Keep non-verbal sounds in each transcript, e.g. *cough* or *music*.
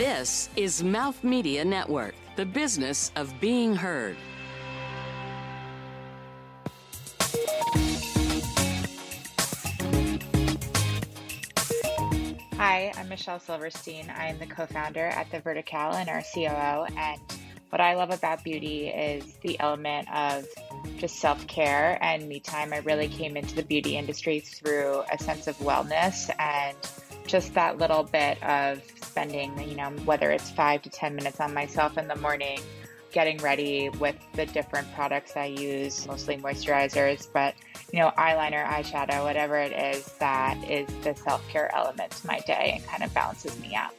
This is Mouth Media Network, the business of being heard. Hi, I'm Michelle Silverstein. I am the co founder at The Vertical and our COO. And what I love about beauty is the element of just self care and me time. I really came into the beauty industry through a sense of wellness and just that little bit of spending, you know, whether it's five to 10 minutes on myself in the morning, getting ready with the different products I use, mostly moisturizers, but, you know, eyeliner, eyeshadow, whatever it is, that is the self care element to my day and kind of balances me out.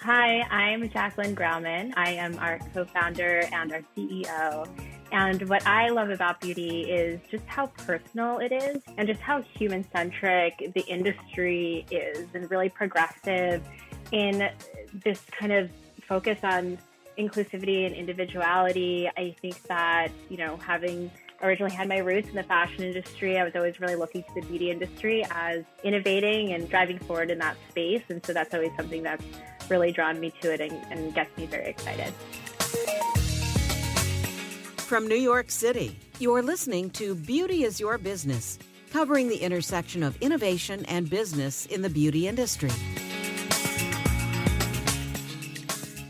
Hi, I'm Jacqueline Grauman. I am our co founder and our CEO. And what I love about beauty is just how personal it is and just how human centric the industry is and really progressive in this kind of focus on inclusivity and individuality. I think that, you know, having originally had my roots in the fashion industry, I was always really looking to the beauty industry as innovating and driving forward in that space. And so that's always something that's really drawn me to it and, and gets me very excited. From New York City, you're listening to Beauty is Your Business, covering the intersection of innovation and business in the beauty industry.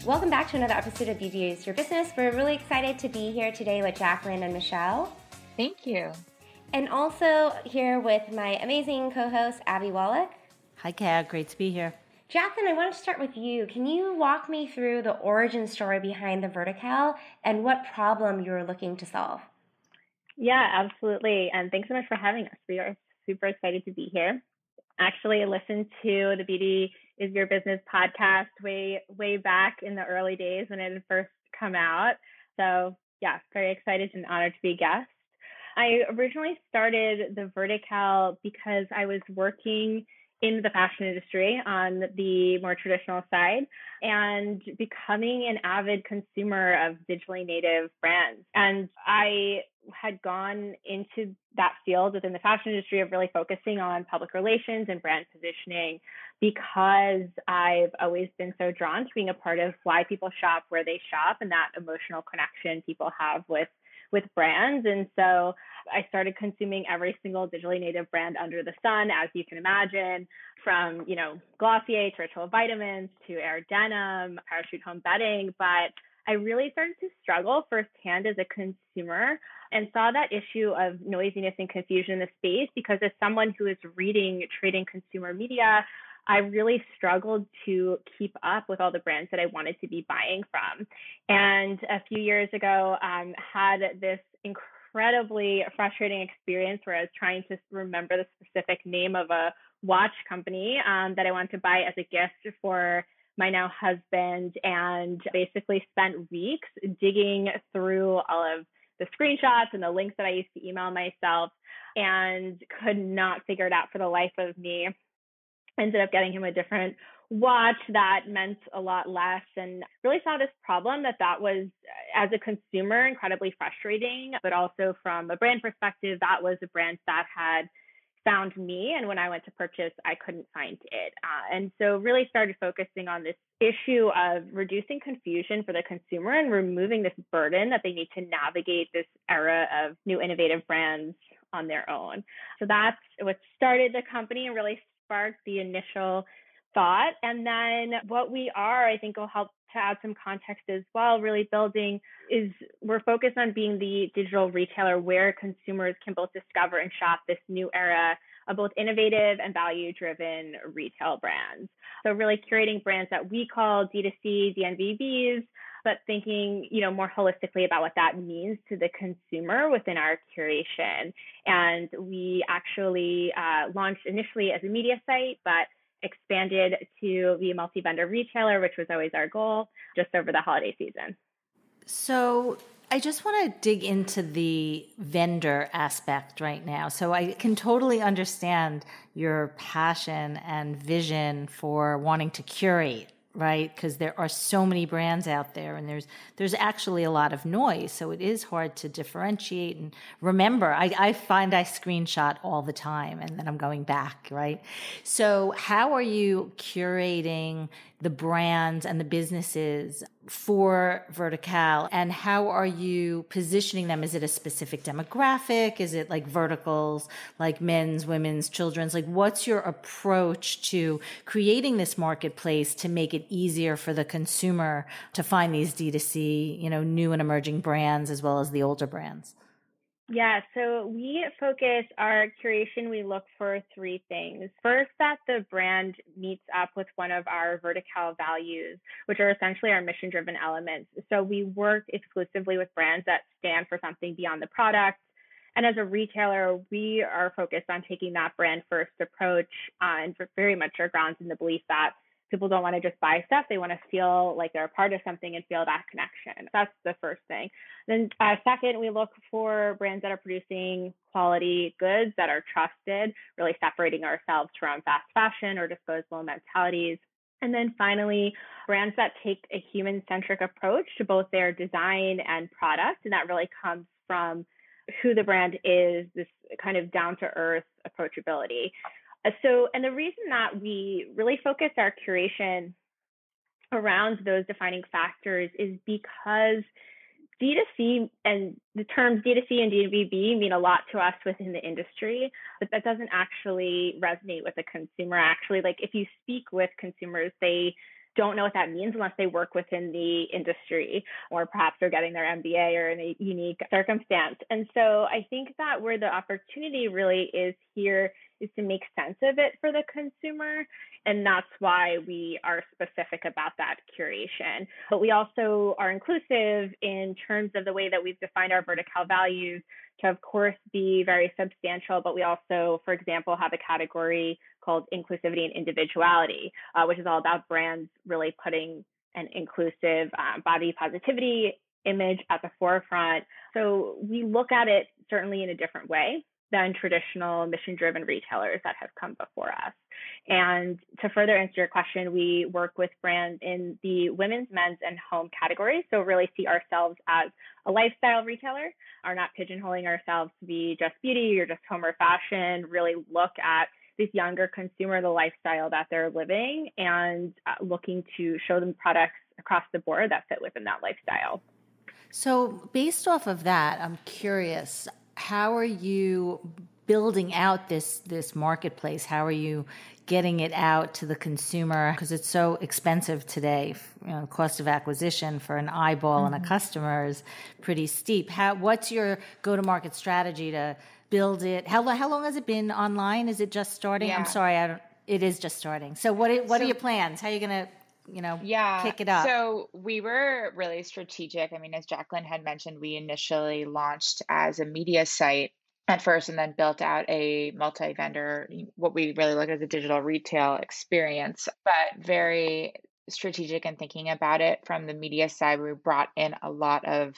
Welcome back to another episode of Beauty is Your Business. We're really excited to be here today with Jacqueline and Michelle. Thank you. And also here with my amazing co host, Abby Wallach. Hi, Kat. Great to be here. Jacqueline, I want to start with you. Can you walk me through the origin story behind the Vertical and what problem you were looking to solve? Yeah, absolutely. And thanks so much for having us. We are super excited to be here. Actually, I listened to the Beauty is Your Business podcast way, way back in the early days when it had first come out. So, yeah, very excited and honored to be a guest. I originally started the Vertical because I was working in the fashion industry on the more traditional side and becoming an avid consumer of digitally native brands. And I had gone into that field within the fashion industry of really focusing on public relations and brand positioning because I've always been so drawn to being a part of why people shop where they shop and that emotional connection people have with with brands. And so I started consuming every single digitally native brand under the sun, as you can imagine, from, you know, Glossier to Ritual Vitamins to AYR Denim, Parachute Home Bedding. But I really started to struggle firsthand as a consumer and saw that issue of noisiness and confusion in the space because as someone who is reading trading consumer media, I really struggled to keep up with all the brands that I wanted to be buying from. And a few years ago, um, had this incredibly frustrating experience where I was trying to remember the specific name of a watch company um, that I wanted to buy as a gift for my now husband, and basically spent weeks digging through all of the screenshots and the links that I used to email myself and could not figure it out for the life of me ended up getting him a different watch that meant a lot less and really saw this problem that that was as a consumer incredibly frustrating but also from a brand perspective that was a brand that had found me and when i went to purchase i couldn't find it. Uh, and so really started focusing on this issue of reducing confusion for the consumer and removing this burden that they need to navigate this era of new innovative brands on their own. So that's what started the company and really sparked the initial thought. And then what we are, I think will help to add some context as well, really building is we're focused on being the digital retailer where consumers can both discover and shop this new era of both innovative and value driven retail brands. So really curating brands that we call D2C, DNVBs, but thinking, you know, more holistically about what that means to the consumer within our curation. And we actually uh, launched initially as a media site, but expanded to be a multi-vendor retailer, which was always our goal just over the holiday season. So I just want to dig into the vendor aspect right now. So I can totally understand your passion and vision for wanting to curate right? Because there are so many brands out there, and there's there's actually a lot of noise, so it is hard to differentiate and remember. I, I find I screenshot all the time, and then I'm going back, right? So, how are you curating the brands and the businesses for Vertical, and how are you positioning them? Is it a specific demographic? Is it like verticals, like men's, women's, children's? Like, what's your approach to creating this marketplace to make it easier for the consumer to find these D2C, you know, new and emerging brands as well as the older brands? Yeah, so we focus our curation, we look for three things. First, that the brand meets up with one of our vertical values, which are essentially our mission driven elements. So we work exclusively with brands that stand for something beyond the product. And as a retailer, we are focused on taking that brand first approach uh, and very much are grounds in the belief that people don't want to just buy stuff. They want to feel like they're a part of something and feel that connection. That's the first thing. Then, uh, second, we look for brands that are producing quality goods that are trusted, really separating ourselves from fast fashion or disposable mentalities. And then finally, brands that take a human centric approach to both their design and product. And that really comes from who the brand is, this kind of down to earth approachability. Uh, so, and the reason that we really focus our curation around those defining factors is because D2C and the terms D2C and D2B mean a lot to us within the industry, but that doesn't actually resonate with the consumer. Actually, like if you speak with consumers, they don't know what that means unless they work within the industry or perhaps they're getting their MBA or in a unique circumstance. And so I think that where the opportunity really is here is to make sense of it for the consumer. And that's why we are specific about that curation. But we also are inclusive in terms of the way that we've defined our vertical values to, of course, be very substantial. But we also, for example, have a category called inclusivity and individuality, uh, which is all about brands really putting an inclusive um, body positivity image at the forefront. So we look at it certainly in a different way than traditional mission driven retailers that have come before us. And to further answer your question, we work with brands in the women's, men's, and home categories. So, really see ourselves as a lifestyle retailer, are not pigeonholing ourselves to be just beauty or just home or fashion, really look at this younger consumer, the lifestyle that they're living, and uh, looking to show them products across the board that fit within that lifestyle. So, based off of that, I'm curious how are you building out this this marketplace? How are you getting it out to the consumer because it's so expensive today? You know, the cost of acquisition for an eyeball mm-hmm. and a mm-hmm. customer is pretty steep. How what's your go to market strategy to build it? How how long has it been online? Is it just starting? Yeah. I'm sorry, I don't. It is just starting. So what what so, are your plans? How are you going to you know, yeah, kick it up? So we were really strategic. I mean, as Jacqueline had mentioned, we initially launched as a media site at first and then built out a multi vendor, what we really look at as a digital retail experience, but very strategic in thinking about it from the media side. We brought in a lot of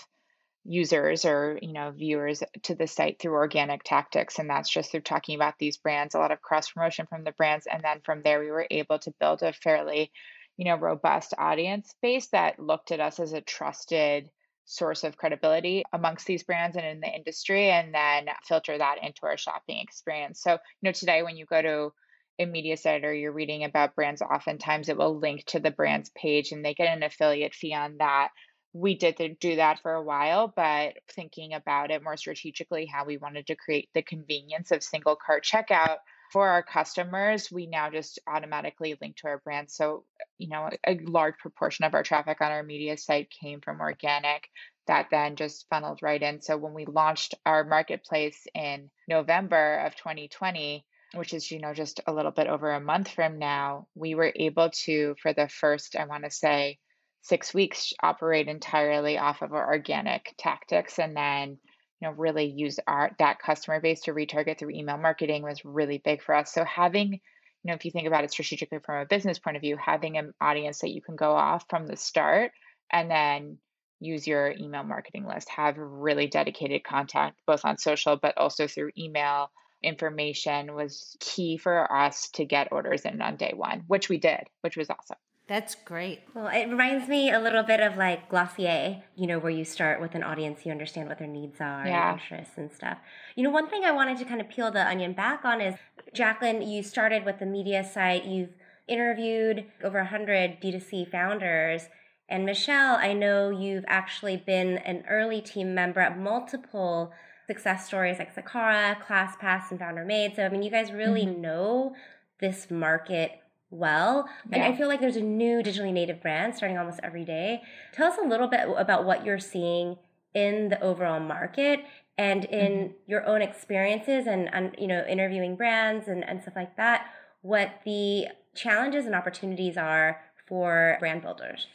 users or you know viewers to the site through organic tactics and that's just through talking about these brands a lot of cross promotion from the brands and then from there we were able to build a fairly you know, robust audience base that looked at us as a trusted source of credibility amongst these brands and in the industry and then filter that into our shopping experience. So, you know, today when you go to a media site or you're reading about brands, oftentimes it will link to the brand's page and they get an affiliate fee on that. We did do that for a while, but thinking about it more strategically, how we wanted to create the convenience of single cart checkout for our customers, we now just automatically link to our brand. So, you know, a, large proportion of our traffic on our media site came from organic that then just funneled right in. So when we launched our marketplace in November of 2020, which is, you know, just a little bit over a month from now, we were able to, for the first, I want to say, six weeks, operate entirely off of our organic tactics. And then you know really use our that customer base to retarget through email marketing was really big for us. So having you know if you think about it strategically from a business point of view having an audience that you can go off from the start and then use your email marketing list. Have really dedicated contact both on social but also through email. Information was key for us to get orders in on day one which we did which was awesome That's great. Well, it reminds me a little bit of like Glossier, you know, where you start with an audience, you understand what their needs are Yeah. and interests and stuff. You know, one thing I wanted to kind of peel the onion back on is Jacqueline, you started with the media site, you've interviewed over 100 D2C founders. And Michelle, I know you've actually been an early team member at multiple success stories like Sakara, ClassPass, and Founder Made. So, I mean, you guys really mm-hmm. know this market well. And I feel like there's a new digitally native brand starting almost every day. Tell us a little bit about what you're seeing in the overall market and in mm-hmm. your own experiences and, and you know interviewing brands and, and stuff like that what the challenges and opportunities are for brand builders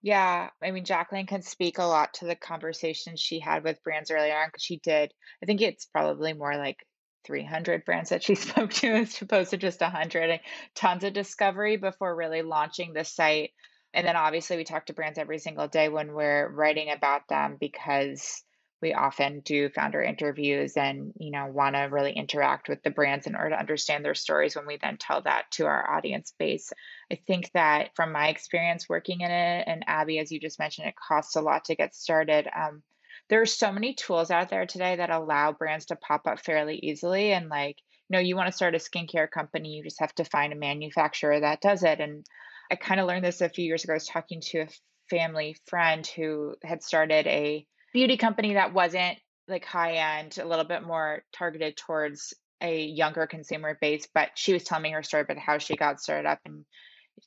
Yeah, I mean, Jacqueline can speak a lot to the conversation she had with brands earlier on because she did. I think it's probably more like 300 brands that she *laughs* spoke to as opposed to just 100. Tons of discovery before really launching the site. And then obviously, we talk to brands every single day when we're writing about them because we often do founder interviews and you know want to really interact with the brands in order to understand their stories when we then tell that to our audience base I think that from my experience working in it, and Abby, as you just mentioned, it costs a lot to get started. Um, there are so many tools out there today that allow brands to pop up fairly easily. And like, you know, you want to start a skincare company, you just have to find a manufacturer that does it. And I kind of learned this a few years ago. I was talking to a family friend who had started a beauty company that wasn't like high end, a little bit more targeted towards a younger consumer base. But she was telling me her story about how she got started up and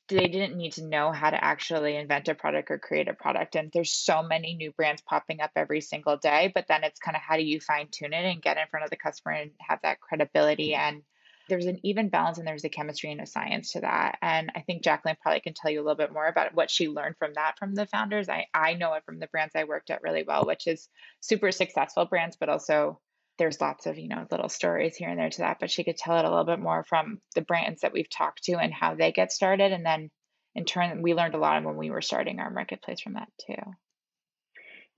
they didn't need to know how to actually invent a product or create a product. And there's so many new brands popping up every single day. But then it's kind of how do you fine tune it and get in front of the customer and have that credibility and there's an even balance and there's a chemistry and a science to that. And I think Jacqueline probably can tell you a little bit more about what she learned from that from the founders. I, I know it from the brands I worked at really well, which is super successful brands, but also there's lots of, you know, little stories here and there to that. But she could tell it a little bit more from the brands that we've talked to and how they get started. And then in turn, we learned a lot when we were starting our marketplace from that too.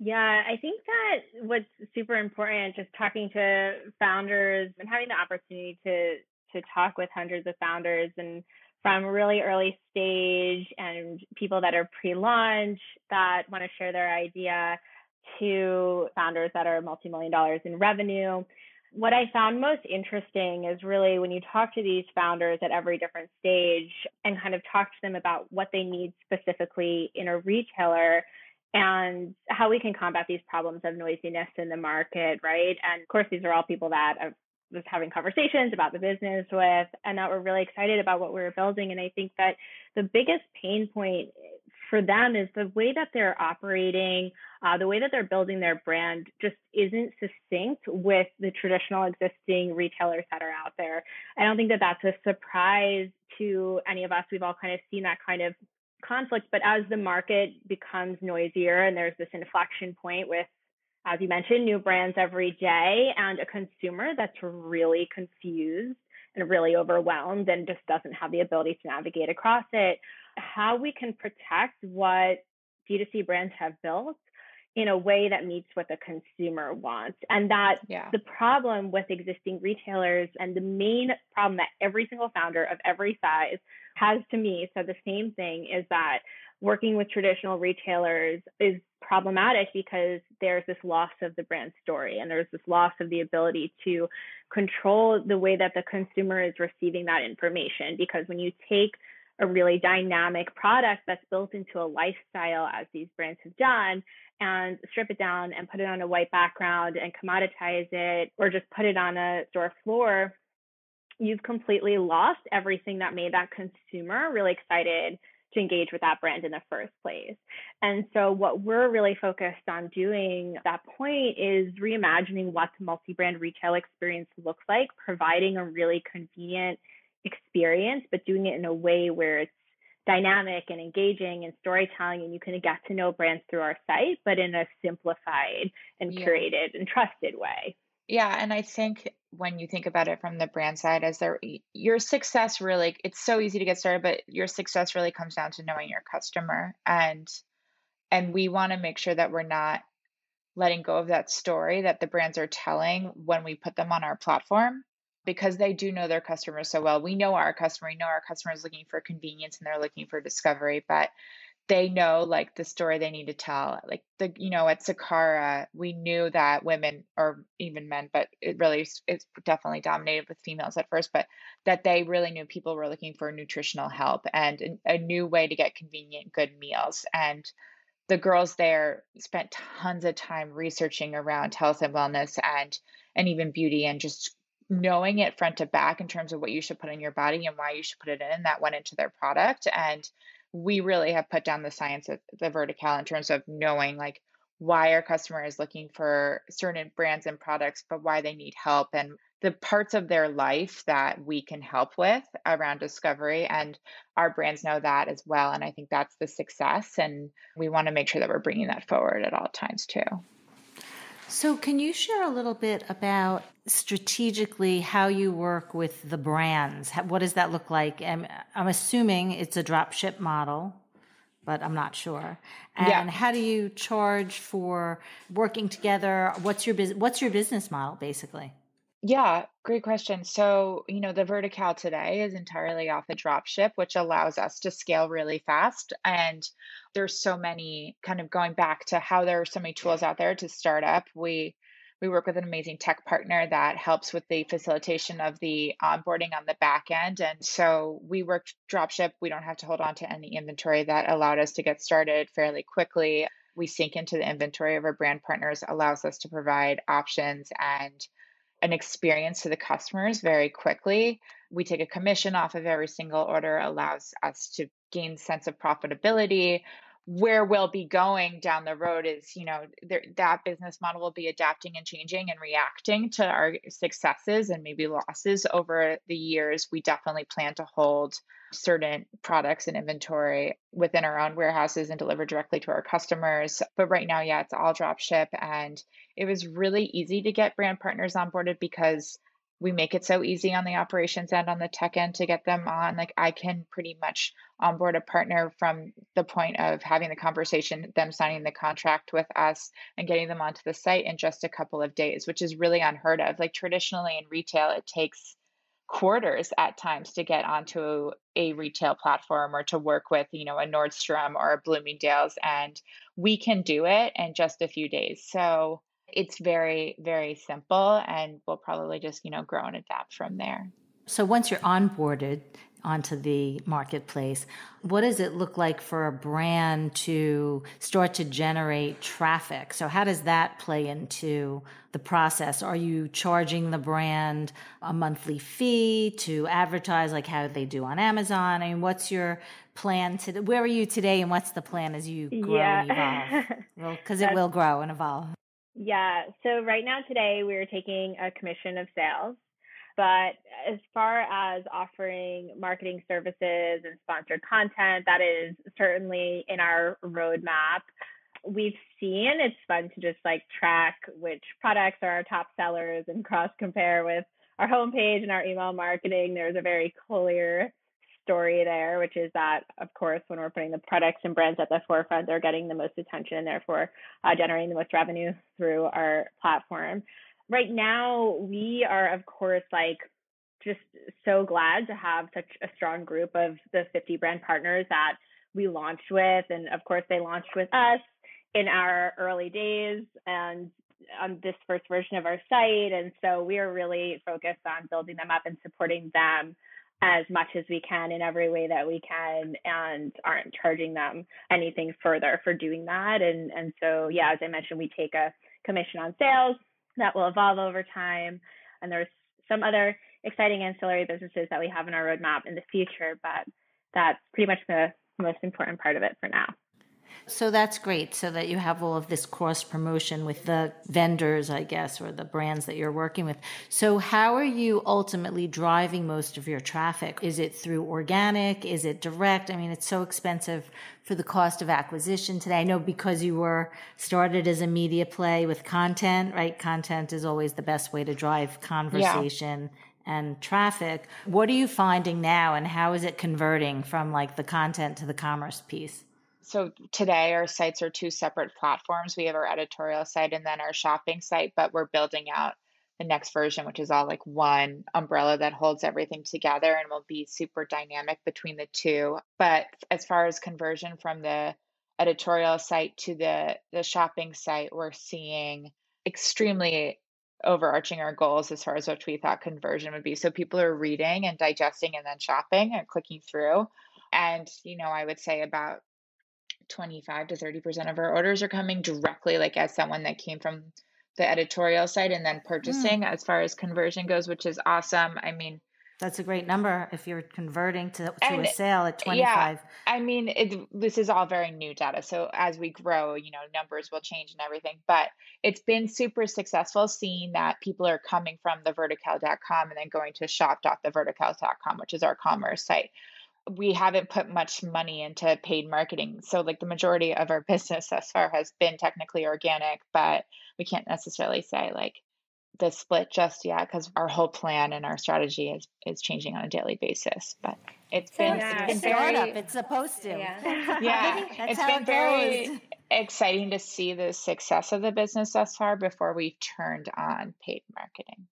Yeah, I think that what's super important, just talking to founders and having the opportunity to to talk with hundreds of founders and from really early stage and people that are pre-launch that want to share their idea to founders that are multi-million dollars in revenue. What I found most interesting is really when you talk to these founders at every different stage and kind of talk to them about what they need specifically in a retailer and how we can combat these problems of noisiness in the market, right? And of course, these are all people that I was having conversations about the business with, and that we're really excited about what we're building. And I think that the biggest pain point for them is the way that they're operating, uh, the way that they're building their brand just isn't succinct with the traditional existing retailers that are out there. I don't think that that's a surprise to any of us. We've all kind of seen that kind of conflict, but as the market becomes noisier and there's this inflection point with, as you mentioned, new brands every day and a consumer that's really confused and really overwhelmed and just doesn't have the ability to navigate across it, how we can protect what D2C brands have built in a way that meets what the consumer wants. And that Yeah. the problem with existing retailers and the main problem that every single founder of every size has to me said the same thing is that working with traditional retailers is problematic because there's this loss of the brand story and there's this loss of the ability to control the way that the consumer is receiving that information because when you take a really dynamic product that's built into a lifestyle as these brands have done and strip it down and put it on a white background and commoditize it or just put it on a store floor you've completely lost everything that made that consumer really excited to engage with that brand in the first place. And so, what we're really focused on doing at that point is reimagining what the multi brand retail experience looks like, providing a really convenient experience, but doing it in a way where it's dynamic and engaging and storytelling, and you can get to know brands through our site, but in a simplified and Yeah. curated and trusted way. Yeah, and I think when you think about it from the brand side, as there your success really it's so easy to get started, but your success really comes down to knowing your customer and and we want to make sure that we're not letting go of that story that the brands are telling when we put them on our platform because they do know their customers so well. We know our customer, we know our customer is looking for convenience and they're looking for discovery, but they know like the story they need to tell. Like the you know at Sakara, we knew that women or even men, but it really it's definitely dominated with females at first, but that they really knew people were looking for nutritional help and a new way to get convenient good meals and the girls there spent tons of time researching around health and wellness and and even beauty and just knowing it front to back in terms of what you should put in your body and why you should put it in that went into their product and we really have put down the science of the vertical in terms of knowing like why our customer is looking for certain brands and products but why they need help and the parts of their life that we can help with around discovery and our brands know that as well and i think that's the success and we want to make sure that we're bringing that forward at all times too so, can you share a little bit about strategically how you work with the brands? What does that look like? I'm, I'm assuming it's a drop ship model, but I'm not sure. And yeah. how do you charge for working together? What's your business? what's your business model basically? Yeah, great question. So, you know, the vertical today is entirely off a drop ship, which allows us to scale really fast. And there's so many kind of going back to how there are so many tools out there to start up. We we work with an amazing tech partner that helps with the facilitation of the onboarding on the back end. And so we work dropship. We don't have to hold on to any inventory that allowed us to get started fairly quickly. We sync into the inventory of our brand partners, allows us to provide options and an experience to the customers very quickly. We take a commission off of every single order, allows us to gain sense of profitability. Where we'll be going down the road is, you know, there, that business model will be adapting and changing and reacting to our successes and maybe losses over the years. We definitely plan to hold certain products and inventory within our own warehouses and deliver directly to our customers. But right now, yeah, it's all drop ship. And it was really easy to get brand partners onboarded because we make it so easy on the operations end on the tech end to get them on. Like i can pretty much onboard a partner from the point of having the conversation them signing the contract with us and getting them onto the site in just a couple of days which is really unheard of. Like traditionally in retail it takes quarters at times to get onto a retail platform or to work with you know a nordstrom or a bloomingdale's and we can do it in just a few days. So it's very very simple and we'll probably just you know grow and adapt from there so once you're onboarded onto the marketplace. What does it look like for a brand to start to generate traffic? So, how does that play into the process? Are you charging the brand a monthly fee to advertise, like how they do on Amazon? I mean, what's your plan to where are you today and what's the plan as you grow yeah. and evolve? *laughs* Well, because it will grow and evolve. Yeah. So, right now, today, we're taking a commission of sales. But as far as offering marketing services and sponsored content, that is certainly in our roadmap. We've seen it's fun to just like track which products are our top sellers and cross compare with our homepage and our email marketing. There's a very clear story there, which is that, of course, when we're putting the products and brands at the forefront, they're getting the most attention and therefore uh, generating the most revenue through our platform. Right now we are of course like just so glad to have such a strong group of the 50 brand partners that we launched with. And of course they launched with us in our early days and on this first version of our site. And so we are really focused on building them up and supporting them as much as we can in every way that we can and aren't charging them anything further for doing that and and so yeah as i mentioned we take a commission on sales that will evolve over time. And there's some other exciting ancillary businesses that we have in our roadmap in the future, but that's pretty much the most important part of it for now. So that's great. So that you have all of this cross promotion with the vendors, I guess, or the brands that you're working with. So, how are you ultimately driving most of your traffic? Is it through organic? Is it direct? I mean, it's so expensive for the cost of acquisition today. I know because you were started as a media play with content, right? Content is always the best way to drive conversation. Yeah and traffic. What are you finding now and how is it converting from like the content to the commerce piece? So today our sites are two separate platforms. We have our editorial site and then our shopping site, but we're building out the next version, which is all like one umbrella that holds everything together and will be super dynamic between the two. But as far as conversion from the editorial site to the the shopping site, we're seeing extremely overarching our goals as far as what we thought conversion would be. So people are reading and digesting and then shopping and clicking through. And, you know, I would say about 25 to 30% of our orders are coming directly like as someone that came from the editorial site and then purchasing mm. as far as conversion goes, which is awesome. I mean, that's a great number if you're converting to, to and, a sale at 25. Yeah, I mean, it, this is all very new data. So as we grow, you know, numbers will change and everything. But it's been super successful seeing that people are coming from the vertical.com and then going to shop.thevertical.com, which is our commerce site. We haven't put much money into paid marketing. So, like, the majority of our business thus far has been technically organic, but we can't necessarily say, like, the split just yet because our whole plan and our strategy is is changing on a daily basis. But it's been, yeah, it's been very, startup. It's supposed to. Yeah, *laughs* yeah it's been it very exciting to see the success of the business thus far before we've turned on paid marketing.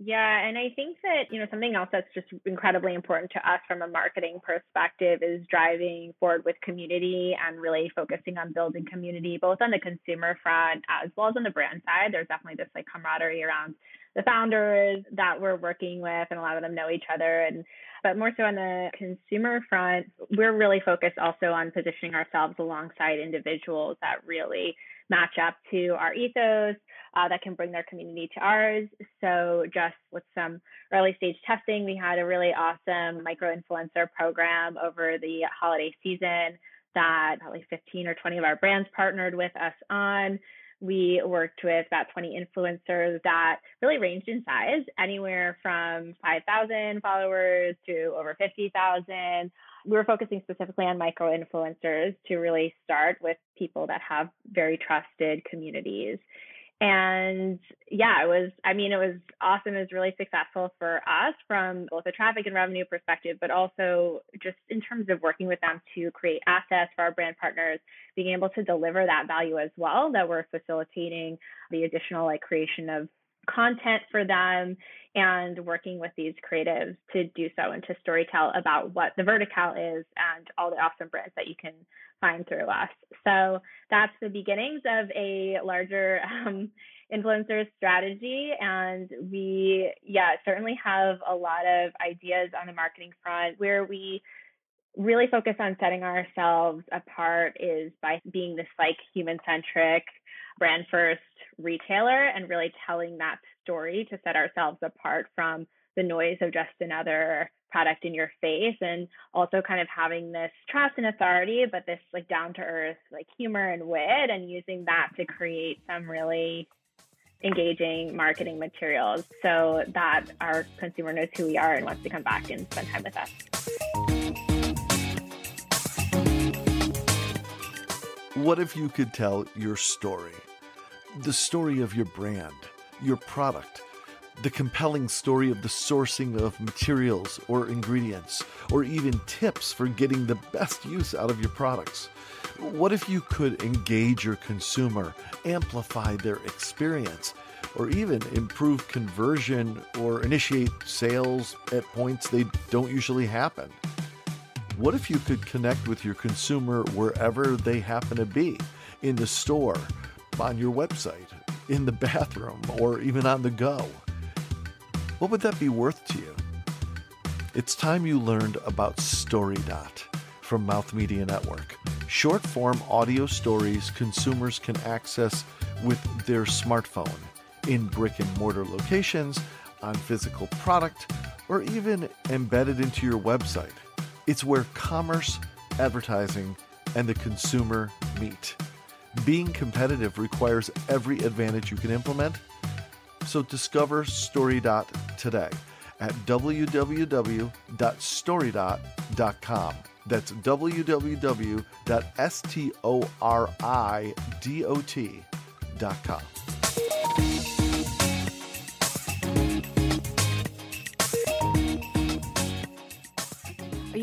Yeah, and I think that, you know, something else that's just incredibly important to us from a marketing perspective is driving forward with community and really focusing on building community, both on the consumer front as well as on the brand side. There's definitely this like camaraderie around the founders that we're working with and a lot of them know each other and but more so on the consumer front, we're really focused also on positioning ourselves alongside individuals that really match up to our ethos uh, that can bring their community to ours. So, just with some early stage testing, we had a really awesome micro influencer program over the holiday season that probably 15 or 20 of our brands partnered with us on. We worked with about 20 influencers that really ranged in size, anywhere from 5,000 followers to over 50,000 we were focusing specifically on micro influencers to really start with people that have very trusted communities. And yeah, it was, I mean, it was awesome. It was really successful for us from both a traffic and revenue perspective, but also just in terms of working with them to create assets for our brand partners, being able to deliver that value as well, that we're facilitating the additional like creation of content for them and working with these creatives to do so and to storytell about what the vertical is and all the awesome brands that you can find through us. So that's the beginnings of a larger um, influencer strategy. And we, yeah, certainly have a lot of ideas on the marketing front where we really focus on setting ourselves apart is by being this like human centric brand first retailer and really telling that story to set ourselves apart from the noise of just another product in your face and also kind of having this trust and authority but this like down to earth like humor and wit and using that to create some really engaging marketing materials so that our consumer knows who we are and wants to come back and spend time with us. What if you could tell your story? The story of your brand, your product, the compelling story of the sourcing of materials or ingredients, or even tips for getting the best use out of your products. What if you could engage your consumer, amplify their experience, or even improve conversion or initiate sales at points they don't usually happen? What if you could connect with your consumer wherever they happen to be in the store, on your website, in the bathroom, or even on the go? What would that be worth to you? It's time you learned about StoryDot from Mouth Media Network. Short form audio stories consumers can access with their smartphone in brick and mortar locations, on physical product, or even embedded into your website. It's where commerce, advertising, and the consumer meet. Being competitive requires every advantage you can implement. So discover StoryDot today at www.storydot.com. That's www.storydot.com.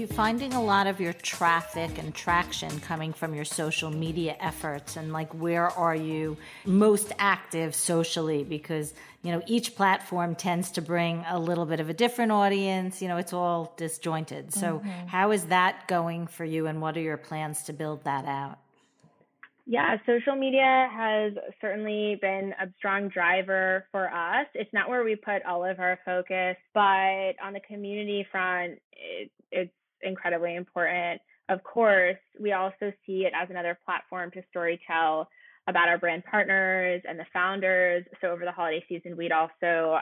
finding a lot of your traffic and traction coming from your social media efforts? And like where are you most active socially? Because you know each platform tends to bring a little bit of a different audience. You know it's all disjointed. So mm-hmm. how is that going for you and what are your plans to build that out? Yeah, social media has certainly been a strong driver for us. It's not where we put all of our focus, but on the community front, it, it's incredibly important. Of course, we also see it as another platform to storytell about our brand partners and the founders. So over the holiday season, we'd also,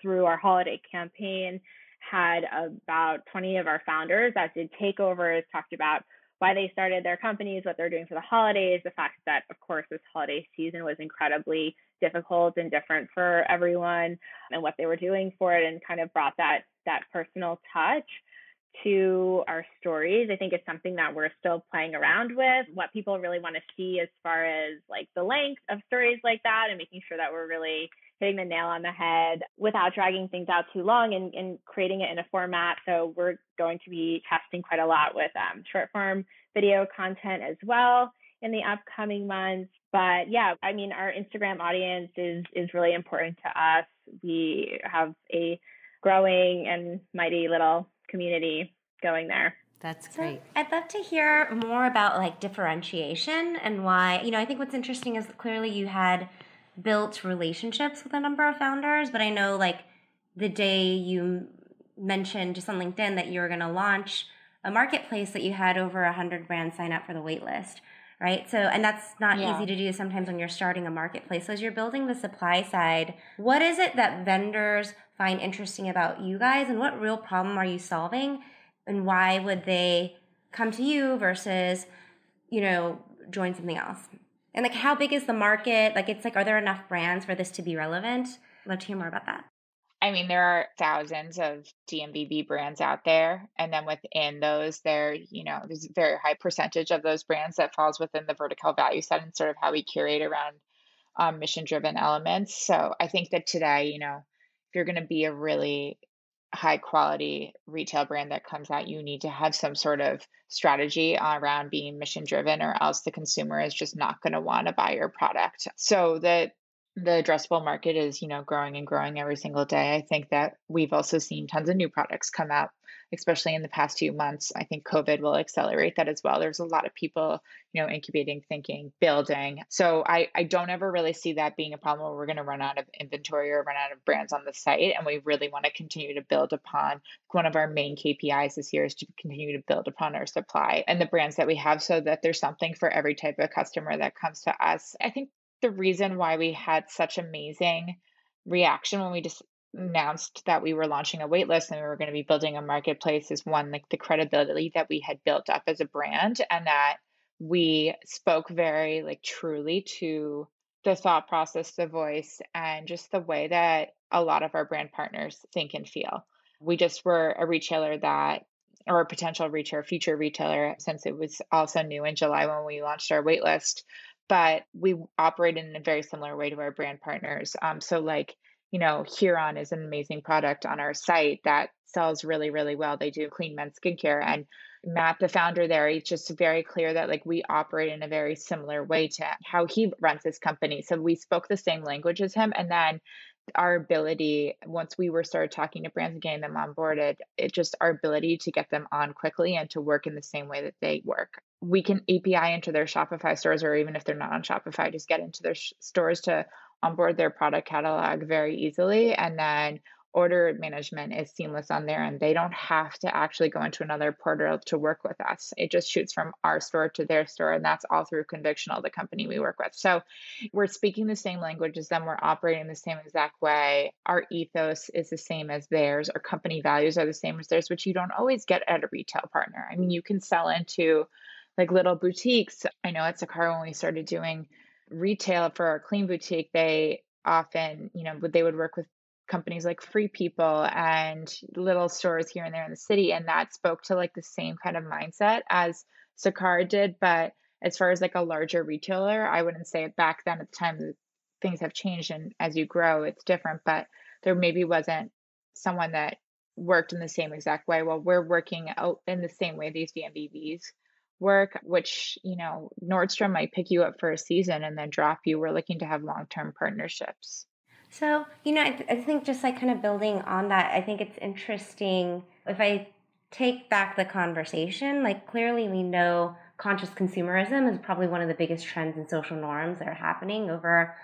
through our holiday campaign, had about 20 of our founders that did takeovers, talked about why they started their companies, what they're doing for the holidays, the fact that, of course, this holiday season was incredibly difficult and different for everyone, and what they were doing for it, and kind of brought that that personal touch to our stories. I think it's something that we're still playing around with. What people really want to see as far as like the length of stories like that, and making sure that we're really hitting the nail on the head without dragging things out too long and, and creating it in a format. So we're going to be testing quite a lot with um, short form video content as well in the upcoming months. But yeah, I mean, our Instagram audience is is really important to us. We have a growing and mighty little community going there. That's great. So I'd love to hear more about like differentiation and why, you know, I think what's interesting is clearly you had built relationships with a number of founders, but I know like the day you mentioned just on LinkedIn that you were going to launch a marketplace that you had over 100 brands sign up for the waitlist, right? So, and that's not yeah. easy to do sometimes when you're starting a marketplace. So, as you're building the supply side, what is it that vendors find interesting about you guys and what real problem are you solving? And why would they come to you versus, you know, join something else? And like, how big is the market? Like, it's like, are there enough brands for this to be relevant? I'd love to hear more about that. I mean, there are thousands of DNVB brands out there. And then within those, there, you know, there's a very high percentage of those brands that falls within the vertical value set and sort of how we curate around um, mission driven elements. So I think that today, you know, if you're going to be a really high quality retail brand that comes out, you need to have some sort of strategy around being mission driven, or else the consumer is just not going to want to buy your product. So that the addressable market is you know growing and growing every single day. I think that we've also seen tons of new products come out especially in the past few months. I think covid will accelerate that as well. There's a lot of people you know incubating thinking building. So i i don't ever really see that being a problem where we're going to run out of inventory or run out of brands on the site and we really want to continue to build upon one of our main kpis this year is to continue to build upon our supply and the brands that we have so that there's something for every type of customer that comes to us. I think the reason why we had such amazing reaction when we just announced that we were launching a waitlist and we were going to be building a marketplace is one like the credibility that we had built up as a brand and that we spoke very like truly to the thought process the voice and just the way that a lot of our brand partners think and feel. We just were a retailer that or a potential retailer future retailer since it was also new in july when we launched our waitlist but we operate in a very similar way to our brand partners. Um, so, like, you know, Huron is an amazing product on our site that sells really, really well. They do clean men's skincare. And Matt, the founder there, he's just very clear that like we operate in a very similar way to how he runs his company. So we spoke the same language as him. And then our ability once we were started talking to brands and getting them onboarded it just our ability to get them on quickly and to work in the same way that they work. We can api into their shopify stores or even if they're not on shopify just get into their sh- stores to onboard their product catalog very easily and then order management is seamless on there and they don't have to actually go into another portal to work with us. It just shoots from our store to their store and that's all through Convictional, the company we work with. So we're speaking the same language as them, we're operating the same exact way. Our ethos is the same as theirs, our company values are the same as theirs, which you don't always get at a retail partner. I mean, you can sell into like little boutiques. I know at Sakara when we started doing retail for our clean boutique, they often, you know, they would work with companies like Free People and little stores here and there in the city. And that spoke to like the same kind of mindset as Sakara did. But as far as like a larger retailer, I wouldn't say it back then at the time things have changed and as you grow, it's different. But there maybe wasn't someone that worked in the same exact way. Well, we're working out in the same way these DNVBs work, which, you know, Nordstrom might pick you up for a season and then drop you. We're looking to have long term partnerships. So, you know, I, th- I think just like kind of building on that, I think it's interesting if I take back the conversation, like clearly we know conscious consumerism is probably one of the biggest trends in social norms that are happening. Over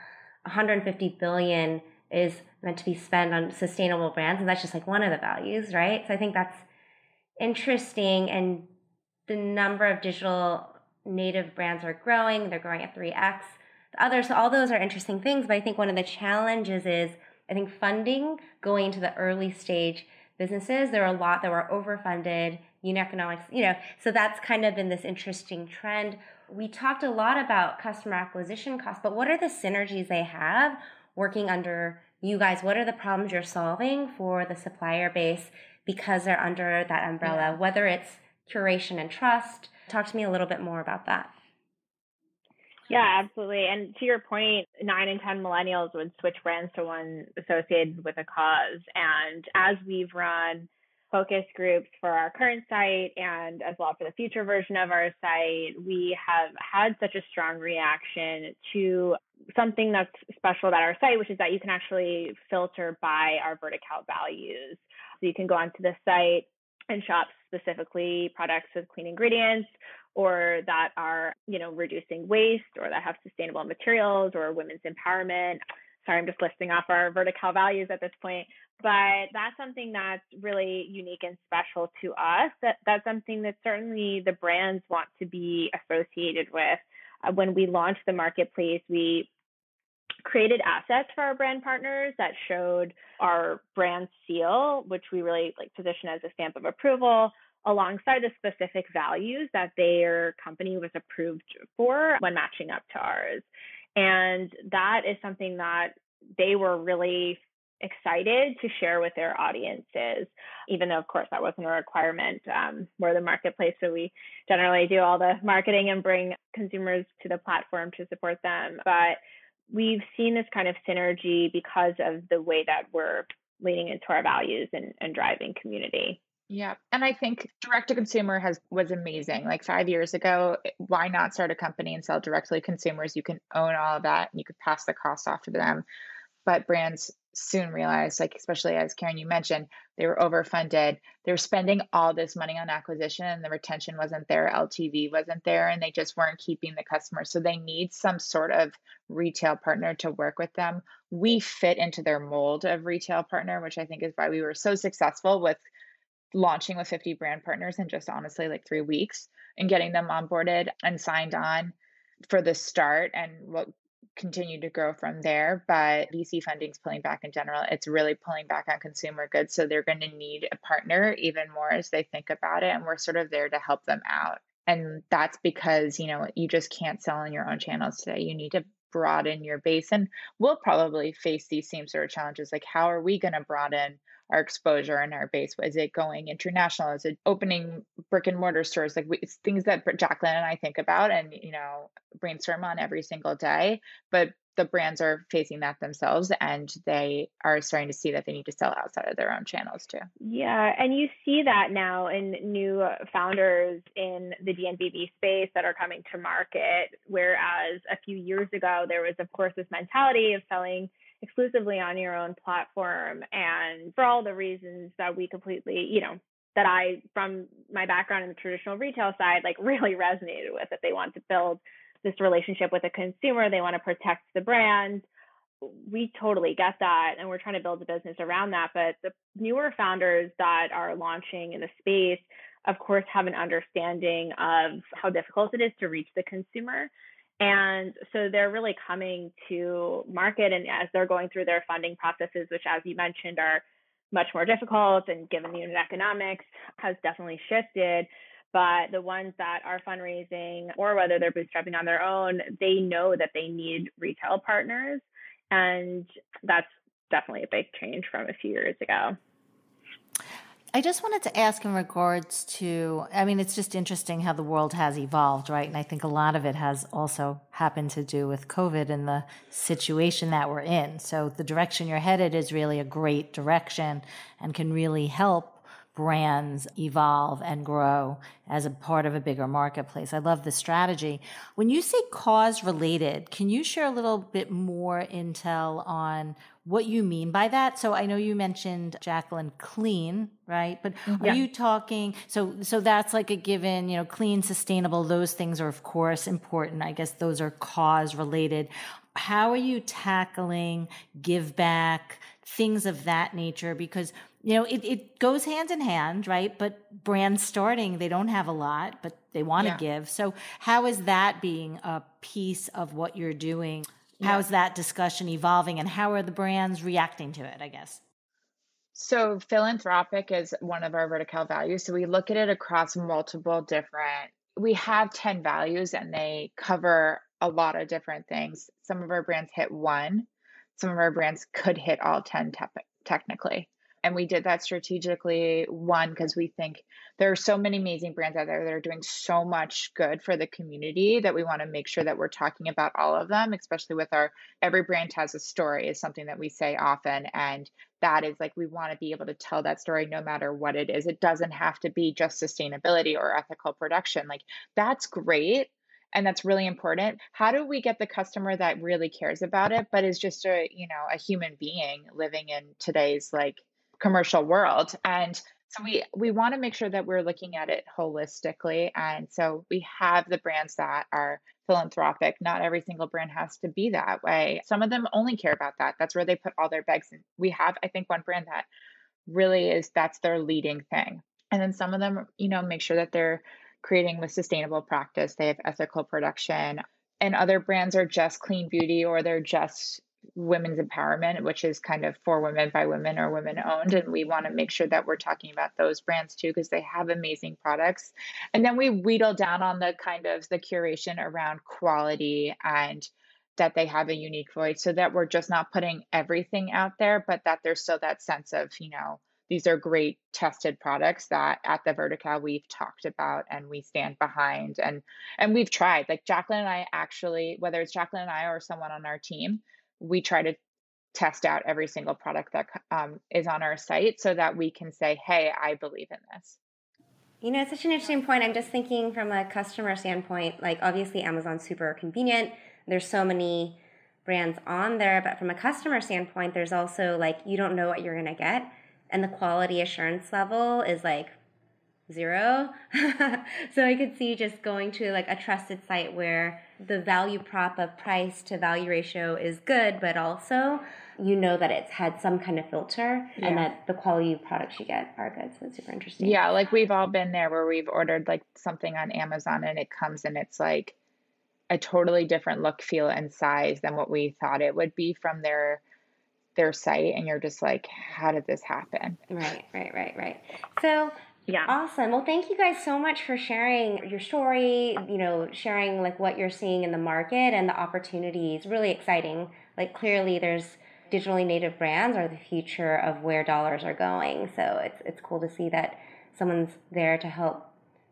150 billion is meant to be spent on sustainable brands, and that's just like one of the values, right? So I think that's interesting, and the number of digital native brands are growing. They're growing at 3x the others. So all those are interesting things. But I think one of the challenges is I think funding going into the early stage businesses. There are a lot that were overfunded, unit economics, you know. So that's kind of been this interesting trend. We talked a lot about customer acquisition costs, but what are the synergies they have working under you guys? What are the problems you're solving for the supplier base because they're under that umbrella, yeah. whether it's curation and trust? Talk to me a little bit more about that. Yeah, absolutely. And to your point, nine in 10 millennials would switch brands to one associated with a cause. And as we've run focus groups for our current site and as well for the future version of our site, we have had such a strong reaction to something that's special about our site, which is that you can actually filter by our vertical values. So you can go onto the site and shop specifically products with clean ingredients or that are, you know, reducing waste or that have sustainable materials or women's empowerment. Sorry, I'm just listing off our vertical values at this point, but that's something that's really unique and special to us. That that's something that certainly the brands want to be associated with. Uh, when we launched the marketplace, we created assets for our brand partners that showed our brand seal, which we really like position as a stamp of approval, alongside the specific values that their company was approved for when matching up to ours. And that is something that they were really excited to share with their audiences, even though, of course, that wasn't a requirement. Um, we're the marketplace, so we generally do all the marketing and bring consumers to the platform to support them. But we've seen this kind of synergy because of the way that we're leaning into our values and, and driving community. Yeah. And I think direct to consumer has was amazing. Like 5 years ago, eh, why not start a company and sell directly to consumers? You can own all of that and you could pass the costs off to them. But brands soon realized, like especially as Karen you mentioned, they were overfunded. They were spending all this money on acquisition and the retention wasn't there, LTV wasn't there, and they just weren't keeping the customers. So they need some sort of retail partner to work with them. We fit into their mold of retail partner, which I think is why we were so successful with launching with 50 brand partners in just honestly like three weeks and getting them onboarded and signed on for the start and what continue to grow from there. But VC funding is pulling back in general. It's really pulling back on consumer goods. So they're going to need a partner even more as they think about it. And we're sort of there to help them out. And that's because, you know, you just can't sell on your own channels today. You need to broaden your base. And we'll probably face these same sort of challenges. Like, how are we going to broaden our exposure and our base? Is it going international? Is it opening brick and mortar stores? Like we, it's things that Jacqueline and I think about and you know brainstorm on every single day. But the brands are facing that themselves and they are starting to see that they need to sell outside of their own channels too. Yeah, and you see that now in new founders in the DNVB space that are coming to market. Whereas a few years ago, there was, of course, this mentality of selling exclusively on your own platform. And for all the reasons that we completely, you know, that I, from my background in the traditional retail side, like *laughs* really resonated with that they want to build this relationship with a consumer, they want to protect the brand. We totally get that. And we're trying to build a business around that. But the newer founders that are launching in the space, of course, have an understanding of how difficult it is to reach the consumer. And so they're really coming to market and as they're going through their funding processes, which as you mentioned are much more difficult and given the unit economics has definitely shifted. But the ones that are fundraising or whether they're bootstrapping on their own, they know that they need retail partners. And that's definitely a big change from a few years ago. I just wanted to ask in regards to, I mean, it's just interesting how the world has evolved, right? And I think a lot of it has also happened to do with COVID and the situation that we're in. So the direction you're headed is really a great direction and can really help brands evolve and grow as a part of a bigger marketplace. I love the strategy. When you say cause related, can you share a little bit more intel on what you mean by that? So I know you mentioned Jacqueline clean, right? But are yeah. you talking so so that's like a given, you know, clean, sustainable, those things are of course important. I guess those are cause related. How are you tackling give back, things of that nature because you know, it, it goes hand in hand, right? But brands starting, they don't have a lot, but they want to yeah. give. So how is that being a piece of what you're doing? How is that discussion evolving and how are the brands reacting to it, I guess? So philanthropic is one of our Vertical values. So we look at it across multiple different we have 10 values and they cover a lot of different things. Some of our brands hit one, some of our brands could hit all 10 te- technically. And we did that strategically, one, because we think there are so many amazing brands out there that are doing so much good for the community that we want to make sure that we're talking about all of them, especially with our every brand has a story, is something that we say often. And that is like we want to be able to tell that story no matter what it is. It doesn't have to be just sustainability or ethical production. Like that's great and that's really important how do we get the customer that really cares about it but is just a you know a human being living in today's like commercial world and so we we want to make sure that we're looking at it holistically and so we have the brands that are philanthropic. Not every single brand has to be that way. Some of them only care about that. That's where they put all their bags in we have i think one brand that really is that's their leading thing. And then some of them you know make sure that they're creating with sustainable practice. They have ethical production and other brands are just clean beauty or they're just women's empowerment, which is kind of for women by women or women owned. And we want to make sure that we're talking about those brands too, because they have amazing products. And then we wheedle down on the kind of the curation around quality and that they have a unique voice so that we're just not putting everything out there, but that there's still that sense of, you know, these are great tested products that at the vertical we've talked about and we stand behind and and we've tried like jacqueline and i actually whether it's jacqueline and i or someone on our team we try to test out every single product that um, is on our site so that we can say, hey, I believe in this. You know, it's such an interesting point. I'm just thinking from a customer standpoint, like obviously Amazon's super convenient. There's so many brands on there, but from a customer standpoint, there's also like you don't know what you're going to get. And the quality assurance level is like zero. *laughs* so I could see just going to like a trusted site where the value prop of price to value ratio is good, but also you know that it's had some kind of filter yeah. and that the quality of products you get are good. So it's super interesting. Yeah, like we've all been there where we've ordered like something on Amazon and it comes and it's like a totally different look, feel, and size than what we thought it would be from their their site and you're just like how did this happen right right right right so yeah. Awesome. Well, thank you guys so much for sharing your story, you know, sharing like what you're seeing in the market and the opportunities. Really exciting. Like clearly there's digitally native brands are the future of where dollars are going. So it's it's cool to see that someone's there to help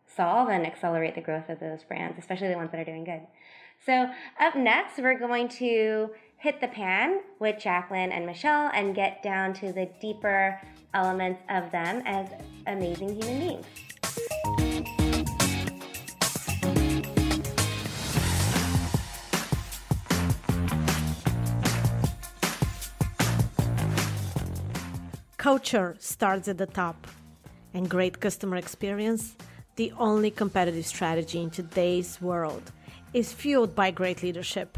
solve and accelerate the growth of those brands, especially the ones that are doing good. So up next, we're going to hit the pan with Jacqueline and Michelle and get down to the deeper elements of them as amazing human beings. Culture starts at the top, and great customer experience, the only competitive strategy in today's world, is fueled by great leadership.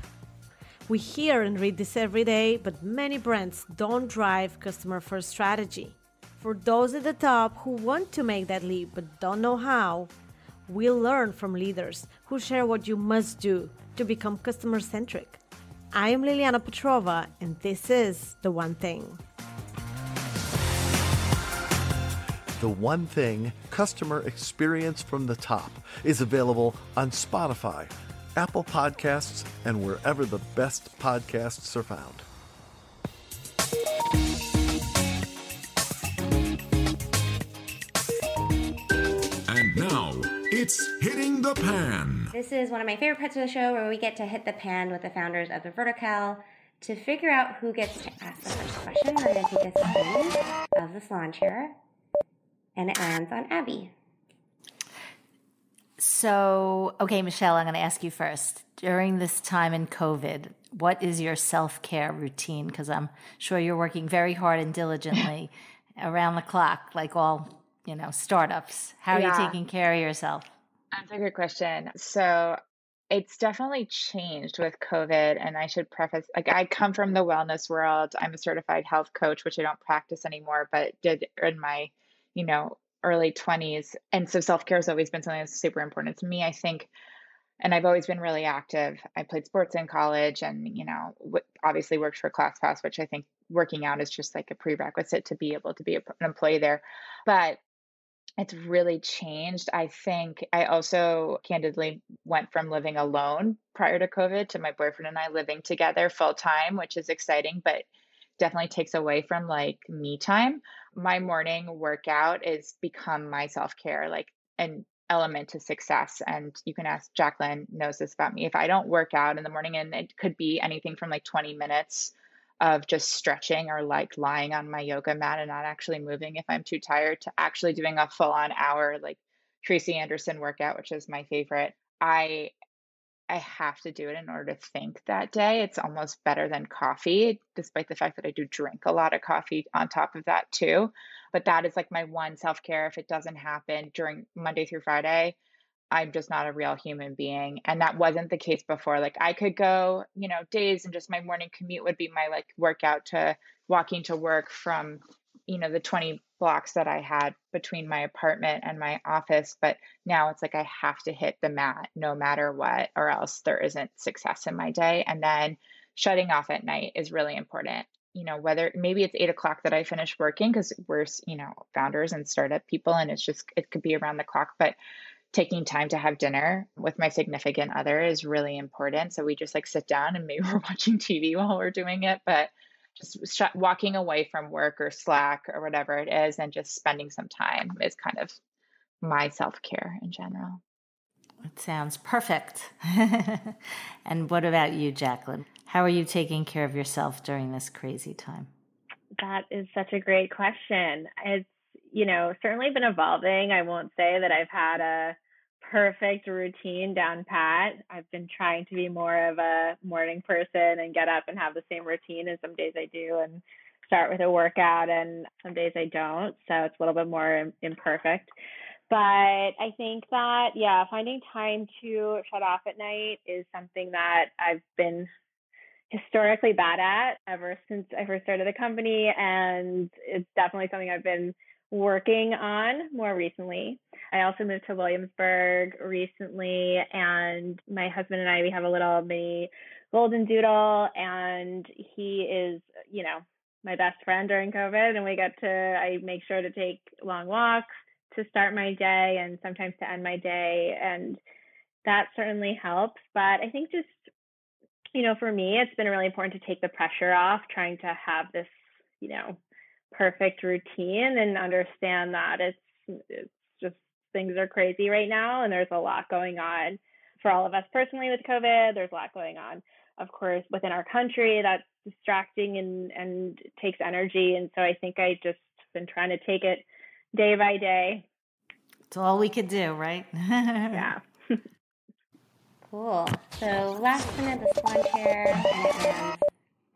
We hear and read this every day, but many brands don't drive customer first strategy. For those at the top who want to make that leap but don't know how, we'll learn from leaders who share what you must do to become customer centric. I am Liliana Petrova, and this is The One Thing. The One Thing Customer Experience from the Top is available on Spotify Apple Podcasts, and wherever the best podcasts are found. The Pan. This is one of my favorite parts of the show where we get to hit the pan with the founders of the Vertical to figure out who gets to ask the first question. I'm going to take a spin of the salon chair, and it lands on Abby. So, okay, Michelle, I'm going to ask you first. During this time in COVID, what is your self care routine? Because I'm sure you're working very hard and diligently *laughs* around the clock, like all you know startups. How are yeah. you taking care of yourself? That's a good question. So it's definitely changed with COVID. And I should preface like I come from the wellness world. I'm a certified health coach, which I don't practice anymore, but did in my, you know, early 20s. And so self care has always been something that's super important to me. I think, and I've always been really active. I played sports in college and, you know, obviously worked for ClassPass, which I think working out is just like a prerequisite to be able to be an employee there. But it's really changed. I think I also candidly went from living alone prior to COVID to my boyfriend and I living together full time, which is exciting, but definitely takes away from like me time. My morning workout is become my self care, like an element to success. And you can ask Jacqueline knows this about me. If I don't work out in the morning, and it could be anything from like 20 minutes of just stretching or like lying on my yoga mat and not actually moving if I'm too tired to actually doing a full on hour like Tracy Anderson workout, which is my favorite. I I have to do it in order to think that day. It's almost better than coffee, despite the fact that I do drink a lot of coffee on top of that too. But that is like my one self care. If it doesn't happen during Monday through Friday, I'm just not a real human being. And that wasn't the case before. Like I could go, you know, days and just my morning commute would be my like workout to walking to work from, you know, the 20 blocks that I had between my apartment and my office. But now it's like I have to hit the mat no matter what, or else there isn't success in my day. And then shutting off at night is really important. You know, whether maybe it's eight o'clock that I finish working because we're, you know, founders and startup people and it's just, it could be around the clock. But taking time to have dinner with my significant other is really important. So we just like sit down and maybe *laughs* we're watching TV while we're doing it, but just sh- walking away from work or Slack or whatever it is and just spending some time is kind of my self care in general. It sounds perfect. *laughs* and what about you, Jacqueline? How are you taking care of yourself during this crazy time? That is such a great question. It's you know, certainly been evolving. I won't say that I've had a perfect routine down pat. I've been trying to be more of a morning person and get up and have the same routine. And some days I do and start with a workout, and some days I don't. So it's a little bit more imperfect. But I think that, yeah, finding time to shut off at night is something that I've been historically bad at ever since I first started the company. And it's definitely something I've been working on more recently. I also moved to Williamsburg recently, and my husband and I we have a little mini golden doodle, and he is, you know, my best friend during COVID, and we get to I make sure to take long walks to start my day and sometimes to end my day, and that certainly helps. But I think just you know, for me, it's been really important to take the pressure off trying to have this, you know, perfect routine and understand that it's it's just things are crazy right now and there's a lot going on for all of us personally with COVID. There's a lot going on, of course, within our country that's distracting and and takes energy. And so I think I just been trying to take it day by day. It's all we could do, right? yeah. *laughs* *laughs* cool. So last minute, the swan chair and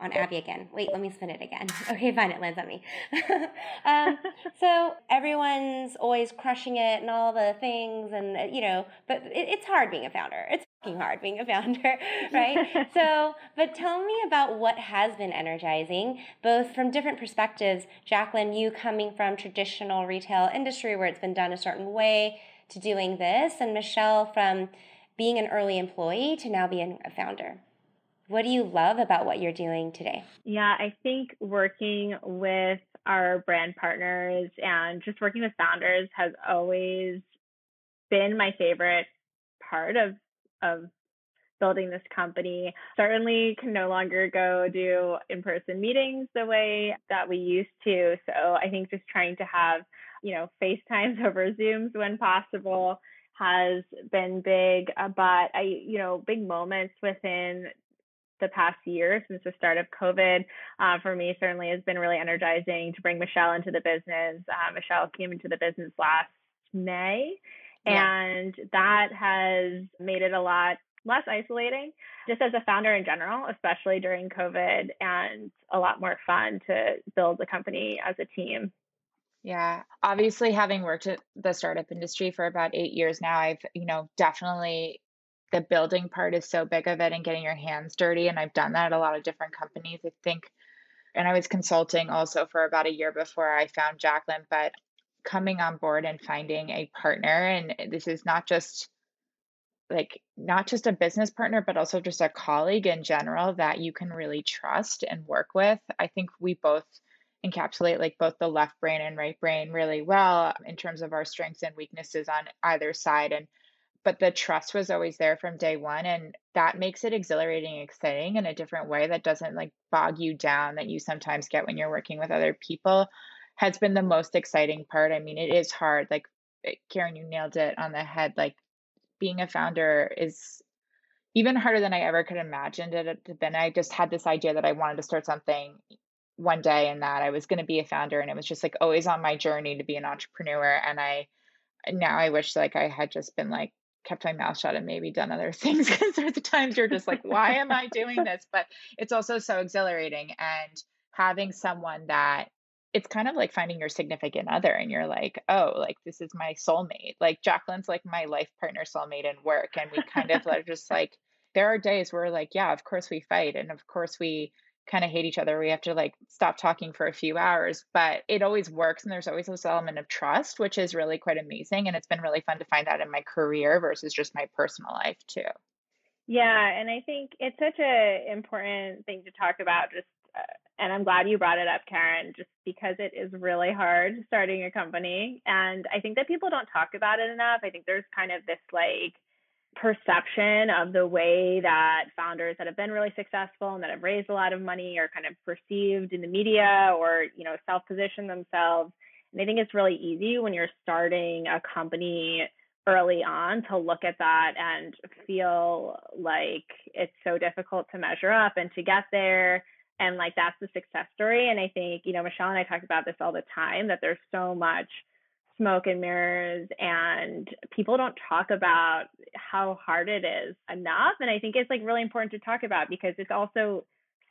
on Abby again. Wait, let me spin it again. *laughs* Okay, fine, it lands on me. *laughs* um, so everyone's always crushing it and all the things, and uh, you know, but it, it's hard being a founder. It's fucking hard being a founder, *laughs* right? so, but tell me about what has been energizing, both from different perspectives. Jacqueline, you coming from traditional retail industry where it's been done a certain way to doing this, and Michelle from being an early employee to now being a founder. What do you love about what you're doing today? Yeah, I think working with our brand partners and just working with founders has always been my favorite part of of building this company. Certainly can no longer go do in-person meetings the way that we used to. So I think just trying to have, you know, FaceTimes *laughs* over Zooms when possible has been big, uh, but I, you know, big moments within the past year since the start of COVID uh, for me certainly has been really energizing to bring Michelle into the business. Uh, Michelle came into the business last May, yeah. and that has made it a lot less isolating just as a founder in general, especially during COVID, and a lot more fun to build the company as a team. Yeah, obviously, having worked at the startup industry for about eight years now, I've, you know, definitely the building part is so big of it and getting your hands dirty. And I've done that at a lot of different companies. I think, and I was consulting also for about a year before I found Jacqueline, but coming on board and finding a partner, and this is not just like not just a business partner but also just a colleague in general that you can really trust and work with i think we both encapsulate like both the left brain and right brain really well in terms of our strengths and weaknesses on either side and but the trust was always there from day one and that makes it exhilarating and exciting in a different way that doesn't like bog you down that you sometimes get when you're working with other people has been the most exciting part. I mean it is hard like eh, karen you nailed it on the head like being a founder is even harder than i ever could imagine it to been. I just had this idea that i wanted to start something one day and that I was going to be a founder and it was just like always on my journey to be an entrepreneur and I now I wish like I had just been like kept my mouth shut and maybe done other *laughs* things because there's the times you're just like why am I doing *laughs* this? But it's also so exhilarating and having someone that it's kind of like finding your significant other and you're like oh like this is my soulmate. Like Jacqueline's like my life partner soulmate in work and we kind of are just *laughs* like there are days where like yeah of course we fight and of course we kind of hate each other. We have to like stop talking for a few hours, but it always works. And there's always this element of trust, which is really quite amazing. And it's been really fun to find that in my career versus just my personal life too. Yeah. And I think it's such a important thing to talk about just, uh, and I'm glad you brought it up, Karen, just because it is really hard starting a company. And I think that people don't talk about it enough. I think there's kind of this like, perception of the way that founders that have been really successful and that have raised a lot of money are kind of perceived in the media or you know self-position themselves. And i think it's really easy when you're starting a company early on to look at that and feel like it's so difficult to measure up and to get there. And like that's the success story. And i think you know michelle and i talk about this all the time that there's so much smoke and mirrors and people don't talk about how hard it is enough and i think it's like really important to talk about because it's also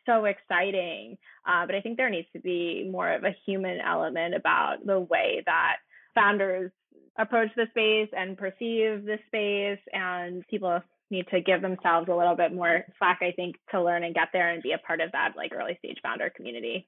so exciting uh, but i think there needs to be more of a human element about the way that founders approach the space and perceive the space and people need to give themselves a little bit more slack i think to learn and get there and be a part of that like early stage founder community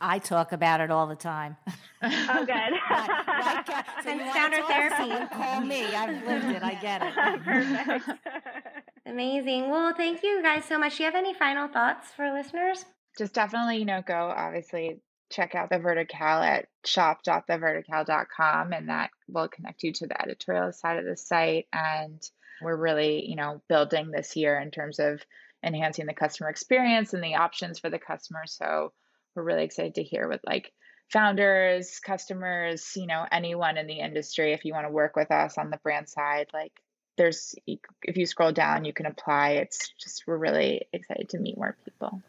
I talk about it all the time. Oh, good. *laughs* right, right, uh, so and founder therapy. Call me. I've lived it. I get it. *laughs* Perfect. *laughs* Amazing. Well, thank you guys so much. Do you have any final thoughts for listeners? Just definitely, you know, go obviously check out the Vertical at shop.thevertical.com and that will connect you to the editorial side of the site. And we're really, you know, building this year in terms of enhancing the customer experience and the options for the customer. So we're really excited to hear with like founders, customers, you know, anyone in the industry, if you want to work with us on the brand side, like there's, if you scroll down, you can apply. It's just, we're really excited to meet more people.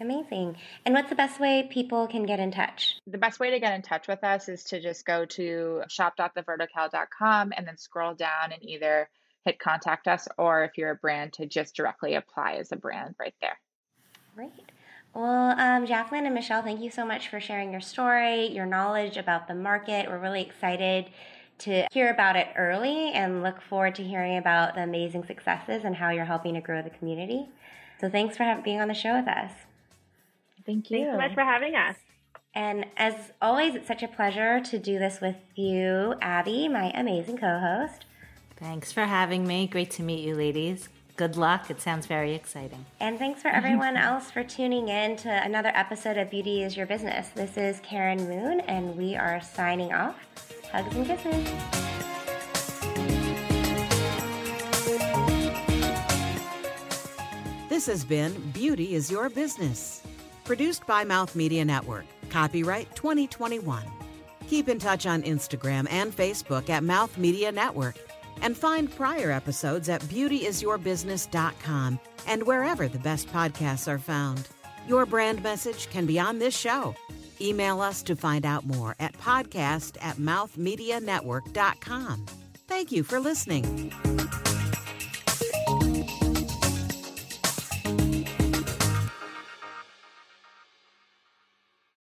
Amazing. And what's the best way people can get in touch? The best way to get in touch with us is to just go to shop.thevertical.com and then scroll down and either hit contact us or if you're a brand to just directly apply as a brand right there. Great. Well, um, Jacqueline and Michelle, thank you so much for sharing your story, your knowledge about the market. We're really excited to hear about it early and look forward to hearing about the amazing successes and how you're helping to grow the community. So, thanks for being on the show with us. Thank you. Thanks so much for having us. And as always, it's such a pleasure to do this with you, Abby, my amazing co host. Thanks for having me. Great to meet you, ladies good luck. It sounds very exciting. And thanks for everyone else for tuning in to another episode of Beauty is Your Business. This is Karen Moon, and we are signing off. Hugs and kisses. This has been Beauty is Your Business. Produced by Mouth Media Network. Copyright 2021. Keep in touch on Instagram and Facebook at Mouth Media Network And find prior episodes at beautyisyourbusiness.com and wherever the best podcasts are found. Your brand message can be on this show. Email us to find out more at podcast at mouthmedianetwork.com. Thank you for listening.